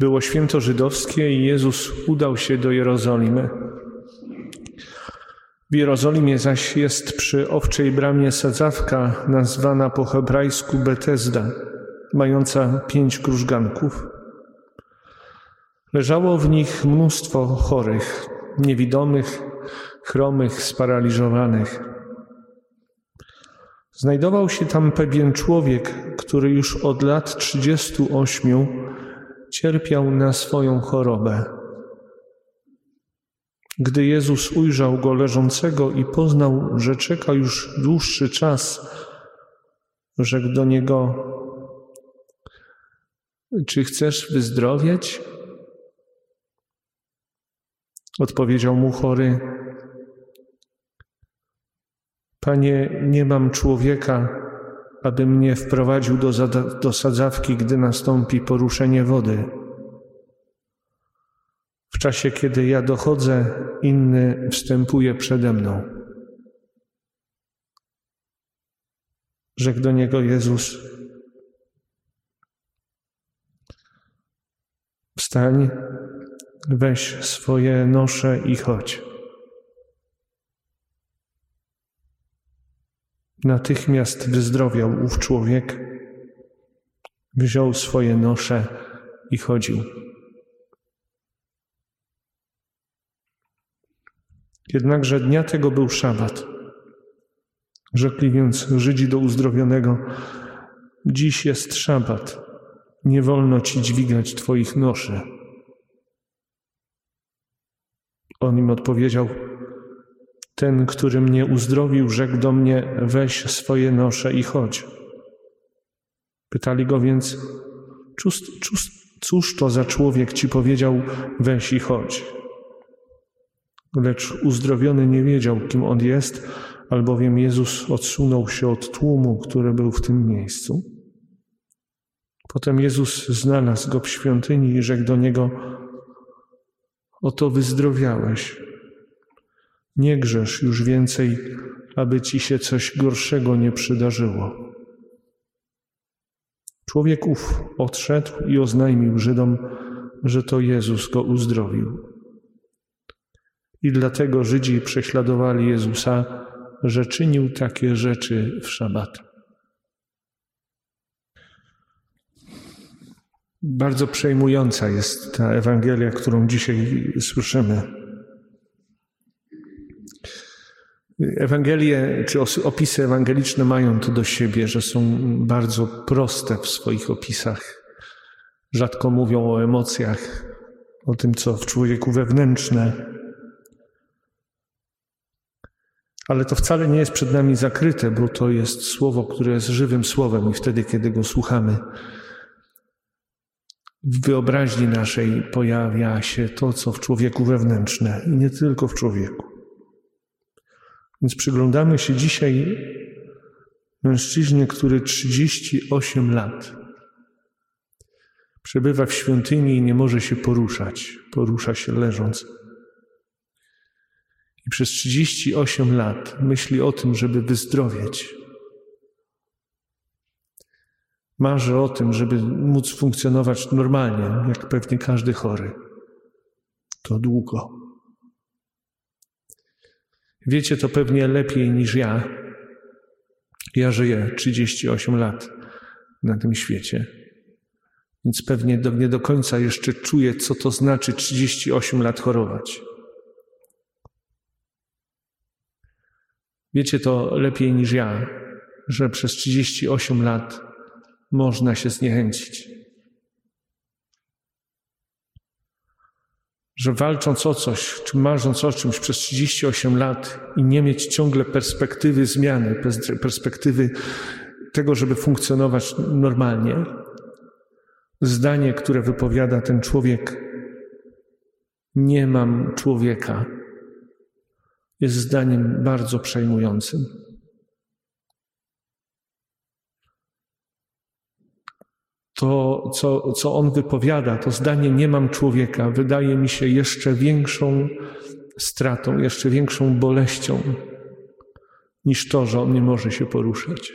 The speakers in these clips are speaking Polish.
Było święto żydowskie i Jezus udał się do Jerozolimy. W Jerozolimie zaś jest przy owczej bramie sadzawka nazwana po hebrajsku Betesda, mająca pięć krużganków. Leżało w nich mnóstwo chorych, niewidomych, chromych, sparaliżowanych. Znajdował się tam pewien człowiek, który już od lat 38 cierpiał na swoją chorobę. Gdy Jezus ujrzał go leżącego i poznał, że czeka już dłuższy czas, rzekł do niego: Czy chcesz wyzdrowieć? Odpowiedział mu chory: Panie, nie mam człowieka, aby mnie wprowadził do, do sadzawki, gdy nastąpi poruszenie wody. W czasie, kiedy ja dochodzę, inny wstępuje przede mną. Rzekł do niego Jezus: Wstań, weź swoje nosze i chodź. Natychmiast wyzdrowiał ów człowiek, wziął swoje nosze i chodził. Jednakże dnia tego był szabat. Rzekli więc Żydzi do uzdrowionego: Dziś jest szabat, nie wolno ci dźwigać twoich noszy. On im odpowiedział: ten, który mnie uzdrowił, rzekł do mnie: Weź swoje nosze i chodź. Pytali go więc: cóż, cóż, cóż to za człowiek ci powiedział: Weź i chodź? Lecz uzdrowiony nie wiedział, kim on jest, albowiem Jezus odsunął się od tłumu, który był w tym miejscu. Potem Jezus znalazł go w świątyni i rzekł do niego: Oto wyzdrowiałeś nie grzesz już więcej, aby ci się coś gorszego nie przydarzyło. Człowiek ów odszedł i oznajmił Żydom, że to Jezus go uzdrowił. I dlatego Żydzi prześladowali Jezusa, że czynił takie rzeczy w szabat. Bardzo przejmująca jest ta Ewangelia, którą dzisiaj słyszymy. Ewangelie czy opisy ewangeliczne mają to do siebie, że są bardzo proste w swoich opisach. Rzadko mówią o emocjach, o tym, co w człowieku wewnętrzne. Ale to wcale nie jest przed nami zakryte, bo to jest słowo, które jest żywym słowem i wtedy, kiedy go słuchamy, w wyobraźni naszej pojawia się to, co w człowieku wewnętrzne i nie tylko w człowieku. Więc przyglądamy się dzisiaj mężczyźnie, który 38 lat przebywa w świątyni i nie może się poruszać. Porusza się leżąc. I przez 38 lat myśli o tym, żeby wyzdrowieć. Marzy o tym, żeby móc funkcjonować normalnie, jak pewnie każdy chory. To długo. Wiecie to pewnie lepiej niż ja. Ja żyję 38 lat na tym świecie, więc pewnie do, nie do końca jeszcze czuję, co to znaczy 38 lat chorować. Wiecie to lepiej niż ja, że przez 38 lat można się zniechęcić. Że walcząc o coś, czy marząc o czymś przez 38 lat i nie mieć ciągle perspektywy zmiany, perspektywy tego, żeby funkcjonować normalnie, zdanie, które wypowiada ten człowiek, nie mam człowieka, jest zdaniem bardzo przejmującym. To, co, co on wypowiada, to zdanie nie mam człowieka, wydaje mi się jeszcze większą stratą, jeszcze większą boleścią niż to, że on nie może się poruszać.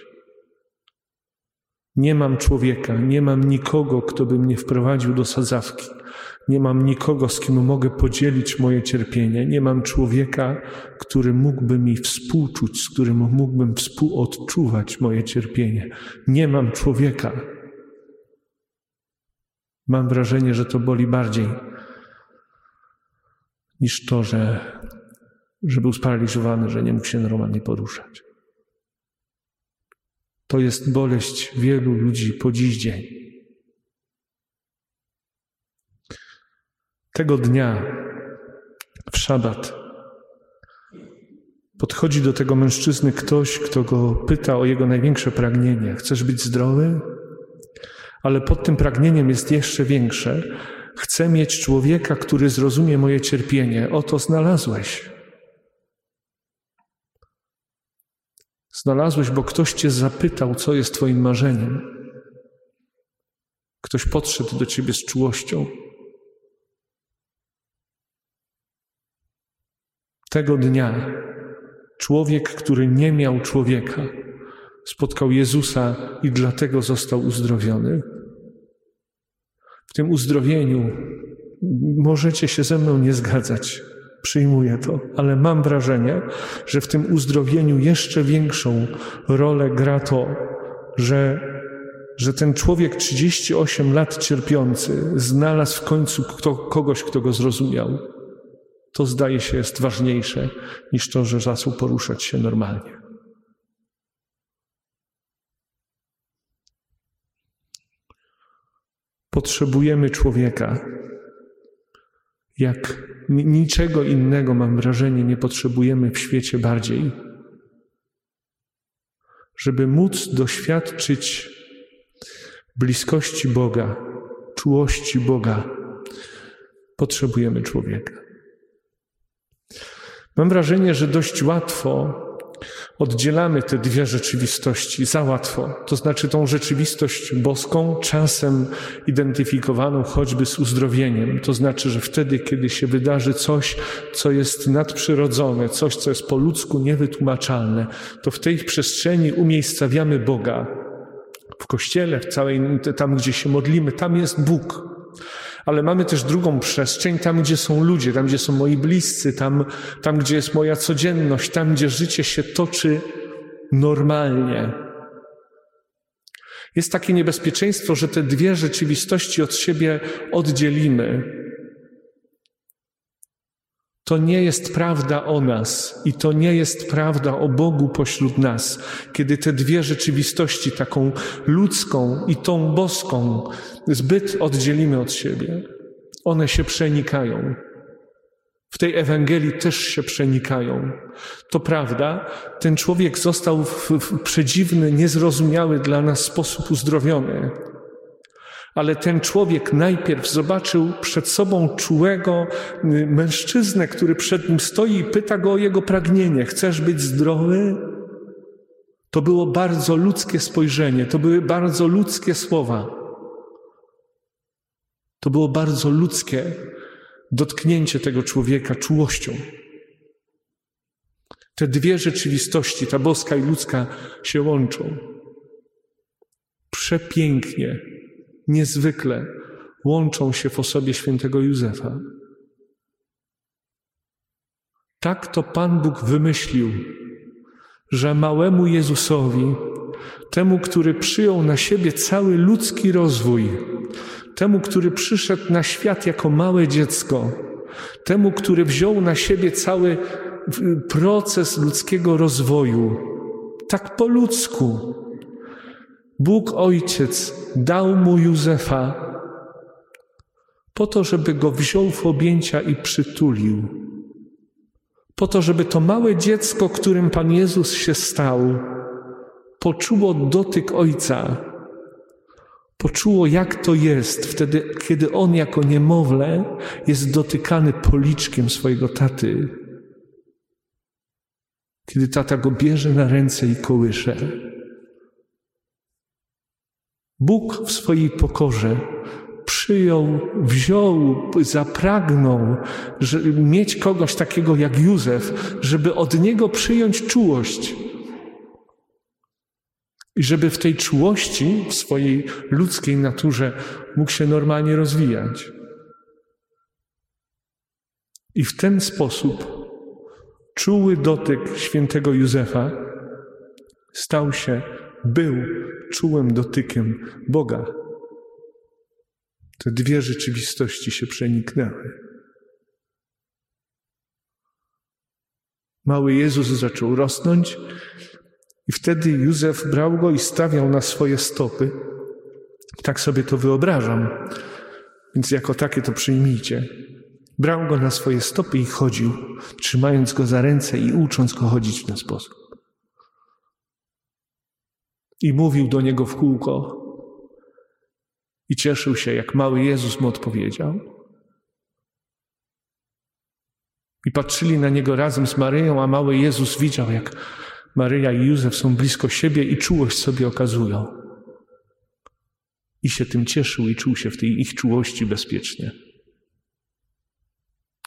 Nie mam człowieka, nie mam nikogo, kto by mnie wprowadził do sadzawki. Nie mam nikogo, z kim mogę podzielić moje cierpienie. Nie mam człowieka, który mógłby mi współczuć, z którym mógłbym współodczuwać moje cierpienie. Nie mam człowieka. Mam wrażenie, że to boli bardziej niż to, że, że był sparaliżowany, że nie mógł się normalnie poruszać. To jest boleść wielu ludzi po dziś dzień. Tego dnia, w szabat, podchodzi do tego mężczyzny ktoś, kto go pyta o jego największe pragnienie: Chcesz być zdrowy? Ale pod tym pragnieniem jest jeszcze większe: Chcę mieć człowieka, który zrozumie moje cierpienie. Oto znalazłeś. Znalazłeś, bo ktoś cię zapytał, co jest twoim marzeniem. Ktoś podszedł do ciebie z czułością. Tego dnia człowiek, który nie miał człowieka, spotkał Jezusa i dlatego został uzdrowiony. W tym uzdrowieniu możecie się ze mną nie zgadzać, przyjmuję to, ale mam wrażenie, że w tym uzdrowieniu jeszcze większą rolę gra to, że, że ten człowiek 38 lat cierpiący znalazł w końcu kto, kogoś, kto go zrozumiał. To zdaje się jest ważniejsze niż to, że zasł poruszać się normalnie. Potrzebujemy człowieka. Jak niczego innego, mam wrażenie, nie potrzebujemy w świecie bardziej. Żeby móc doświadczyć bliskości Boga, czułości Boga, potrzebujemy człowieka. Mam wrażenie, że dość łatwo oddzielamy te dwie rzeczywistości za łatwo. To znaczy tą rzeczywistość boską, czasem identyfikowaną choćby z uzdrowieniem. To znaczy, że wtedy, kiedy się wydarzy coś, co jest nadprzyrodzone, coś, co jest po ludzku niewytłumaczalne, to w tej przestrzeni umiejscawiamy Boga. W kościele, w całej, tam gdzie się modlimy, tam jest Bóg ale mamy też drugą przestrzeń, tam gdzie są ludzie, tam gdzie są moi bliscy, tam, tam gdzie jest moja codzienność, tam gdzie życie się toczy normalnie. Jest takie niebezpieczeństwo, że te dwie rzeczywistości od siebie oddzielimy. To nie jest prawda o nas i to nie jest prawda o Bogu pośród nas, kiedy te dwie rzeczywistości, taką ludzką i tą boską, zbyt oddzielimy od siebie. One się przenikają. W tej Ewangelii też się przenikają. To prawda, ten człowiek został w, w przedziwny, niezrozumiały dla nas sposób uzdrowiony. Ale ten człowiek najpierw zobaczył przed sobą czułego y, mężczyznę, który przed nim stoi i pyta go o jego pragnienie. Chcesz być zdrowy? To było bardzo ludzkie spojrzenie, to były bardzo ludzkie słowa. To było bardzo ludzkie dotknięcie tego człowieka czułością. Te dwie rzeczywistości, ta boska i ludzka, się łączą. Przepięknie, niezwykle łączą się w osobie świętego Józefa. Tak to Pan Bóg wymyślił, że małemu Jezusowi, temu, który przyjął na siebie cały ludzki rozwój, temu, który przyszedł na świat jako małe dziecko, temu, który wziął na siebie cały proces ludzkiego rozwoju, tak po ludzku. Bóg Ojciec dał mu Józefa po to, żeby go wziął w objęcia i przytulił. Po to, żeby to małe dziecko, którym Pan Jezus się stał, poczuło dotyk Ojca, poczuło, jak to jest wtedy, kiedy on jako niemowlę jest dotykany policzkiem swojego taty. Kiedy tata go bierze na ręce i kołysze. Bóg w swojej pokorze przyjął, wziął, zapragnął że, mieć kogoś takiego jak Józef, żeby od niego przyjąć czułość. I żeby w tej czułości, w swojej ludzkiej naturze mógł się normalnie rozwijać. I w ten sposób czuły dotyk świętego Józefa stał się, był czułym dotykiem Boga. Te dwie rzeczywistości się przeniknęły. Mały Jezus zaczął rosnąć i wtedy Józef brał go i stawiał na swoje stopy. Tak sobie to wyobrażam, więc jako takie to przyjmijcie. Brał go na swoje stopy i chodził, trzymając go za ręce i ucząc go chodzić w ten sposób. I mówił do niego w kółko. I cieszył się, jak mały Jezus mu odpowiedział. I patrzyli na niego razem z Maryją, a mały Jezus widział, jak Maryja i Józef są blisko siebie i czułość sobie okazują. I się tym cieszył i czuł się w tej ich czułości bezpiecznie.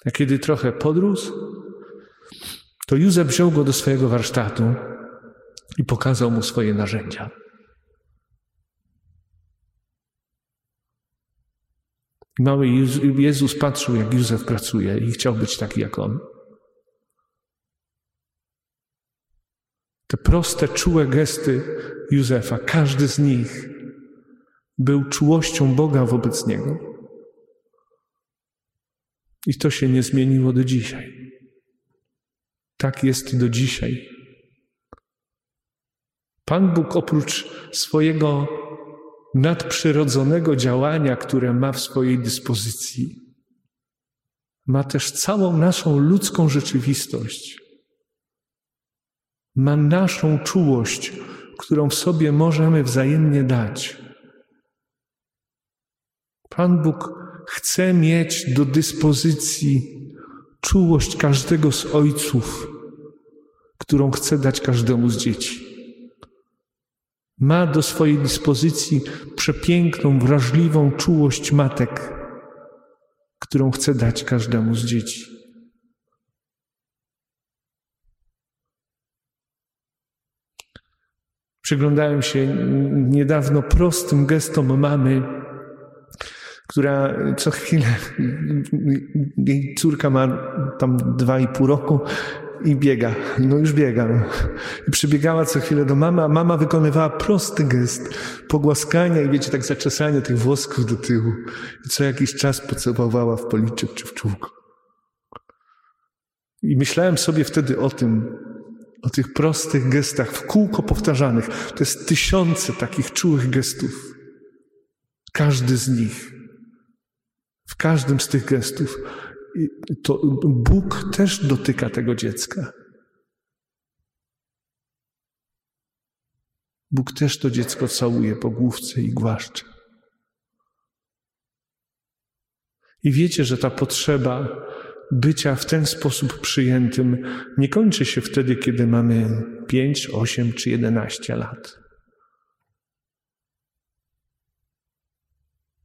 A kiedy trochę podrósł, to Józef wziął go do swojego warsztatu i pokazał mu swoje narzędzia. Mały Jezus patrzył, jak Józef pracuje i chciał być taki jak on. Te proste, czułe gesty Józefa, każdy z nich był czułością Boga wobec niego. I to się nie zmieniło do dzisiaj. Tak jest do dzisiaj. Pan Bóg oprócz swojego nadprzyrodzonego działania, które ma w swojej dyspozycji, ma też całą naszą ludzką rzeczywistość. Ma naszą czułość, którą w sobie możemy wzajemnie dać. Pan Bóg chce mieć do dyspozycji czułość każdego z ojców, którą chce dać każdemu z dzieci. Ma do swojej dyspozycji przepiękną, wrażliwą czułość matek, którą chce dać każdemu z dzieci. Przyglądałem się niedawno prostym gestom mamy, która co chwilę, jej córka ma tam dwa i pół roku, i biega. No już biega. No. I przybiegała co chwilę do mamy, a mama wykonywała prosty gest pogłaskania i wiecie, tak zaczesania tych włosków do tyłu. I co jakiś czas pocałowała w policzek czy w czółko. I myślałem sobie wtedy o tym, o tych prostych gestach, w kółko powtarzanych. To jest tysiące takich czułych gestów. Każdy z nich. W każdym z tych gestów to Bóg też dotyka tego dziecka. Bóg też to dziecko całuje po główce i głaszcze. I wiecie, że ta potrzeba bycia w ten sposób przyjętym nie kończy się wtedy, kiedy mamy 5, 8 czy 11 lat.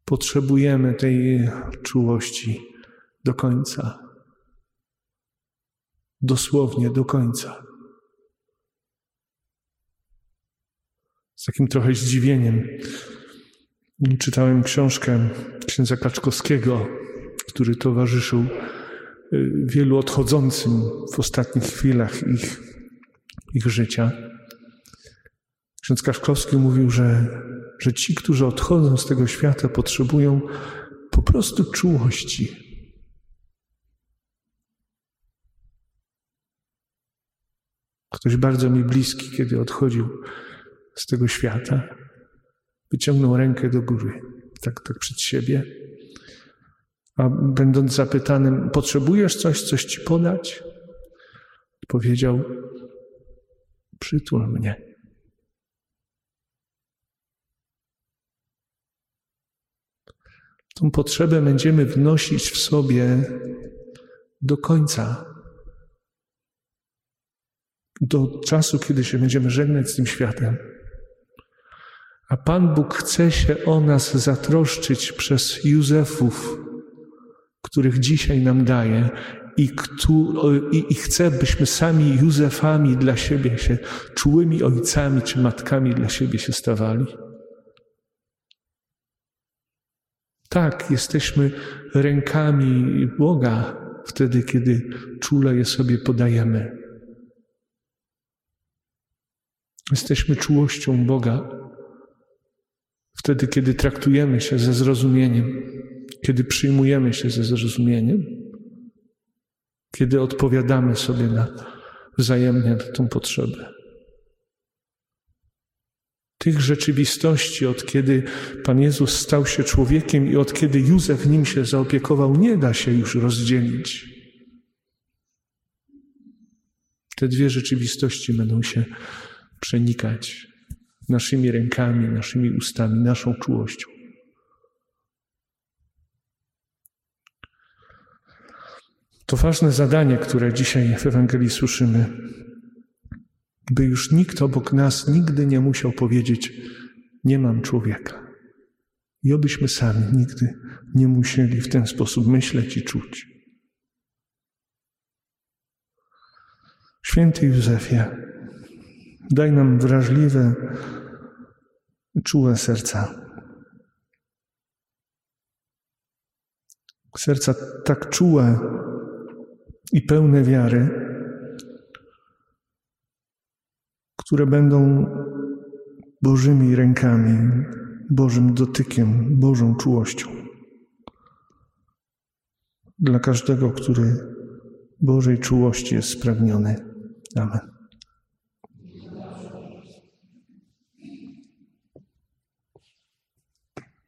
Potrzebujemy tej czułości do końca. Dosłownie do końca. Z takim trochę zdziwieniem czytałem książkę księdza Kaczkowskiego, który towarzyszył y, wielu odchodzącym w ostatnich chwilach ich, ich życia. Ksiądz Kaczkowski mówił, że, że ci, którzy odchodzą z tego świata, potrzebują po prostu czułości, Ktoś bardzo mi bliski, kiedy odchodził z tego świata, wyciągnął rękę do góry, tak, tak przed siebie, a będąc zapytanym, potrzebujesz coś, coś ci podać? Powiedział, przytul mnie. Tą potrzebę będziemy wnosić w sobie do końca do czasu, kiedy się będziemy żegnać z tym światem. A Pan Bóg chce się o nas zatroszczyć przez Józefów, których dzisiaj nam daje i, i, i chce, byśmy sami Józefami dla siebie się, czułymi ojcami czy matkami dla siebie się stawali. Tak, jesteśmy rękami Boga wtedy, kiedy czule je sobie podajemy. Jesteśmy czułością Boga wtedy, kiedy traktujemy się ze zrozumieniem, kiedy przyjmujemy się ze zrozumieniem, kiedy odpowiadamy sobie na wzajemnie na tą potrzebę. Tych rzeczywistości, od kiedy Pan Jezus stał się człowiekiem i od kiedy Józef nim się zaopiekował, nie da się już rozdzielić. Te dwie rzeczywistości będą się przenikać naszymi rękami, naszymi ustami, naszą czułością. To ważne zadanie, które dzisiaj w Ewangelii słyszymy, by już nikt obok nas nigdy nie musiał powiedzieć: Nie mam człowieka. I obyśmy sami nigdy nie musieli w ten sposób myśleć i czuć. Święty Józefie, daj nam wrażliwe, czułe serca. Serca tak czułe i pełne wiary, które będą Bożymi rękami, Bożym dotykiem, Bożą czułością. Dla każdego, który Bożej czułości jest spragniony. Amen.